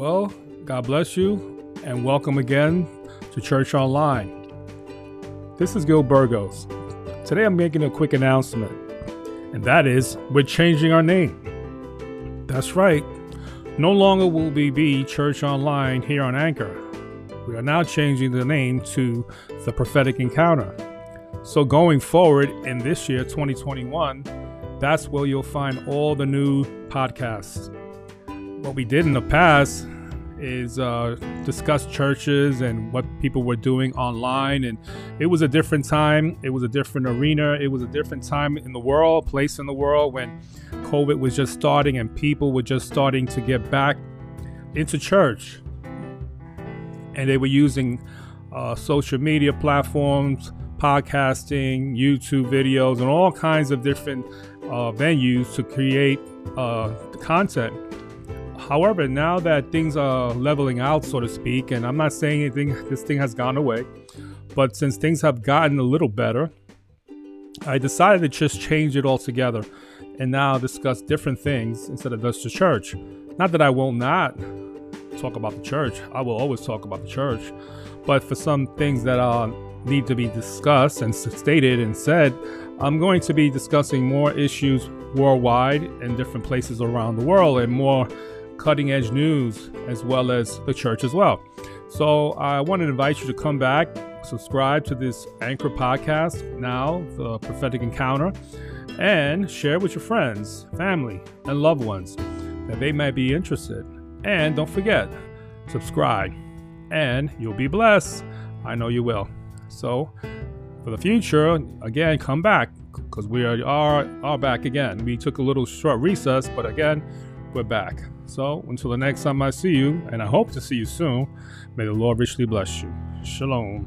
Well, God bless you and welcome again to Church Online. This is Gil Burgos. Today I'm making a quick announcement, and that is we're changing our name. That's right. No longer will we be Church Online here on Anchor. We are now changing the name to The Prophetic Encounter. So going forward in this year, 2021, that's where you'll find all the new podcasts. What we did in the past is uh, discuss churches and what people were doing online. And it was a different time. It was a different arena. It was a different time in the world, place in the world when COVID was just starting and people were just starting to get back into church. And they were using uh, social media platforms, podcasting, YouTube videos, and all kinds of different uh, venues to create uh, content. However, now that things are leveling out, so to speak, and I'm not saying anything, this thing has gone away, but since things have gotten a little better, I decided to just change it altogether and now discuss different things instead of just the church. Not that I will not talk about the church, I will always talk about the church, but for some things that uh, need to be discussed and stated and said, I'm going to be discussing more issues worldwide in different places around the world and more cutting edge news as well as the church as well. So I want to invite you to come back, subscribe to this Anchor podcast now, the Prophetic Encounter, and share with your friends, family, and loved ones that they might be interested. And don't forget, subscribe, and you'll be blessed. I know you will. So for the future, again, come back because we are, are, are back again. We took a little short recess, but again, we're back. So until the next time I see you, and I hope to see you soon, may the Lord richly bless you. Shalom.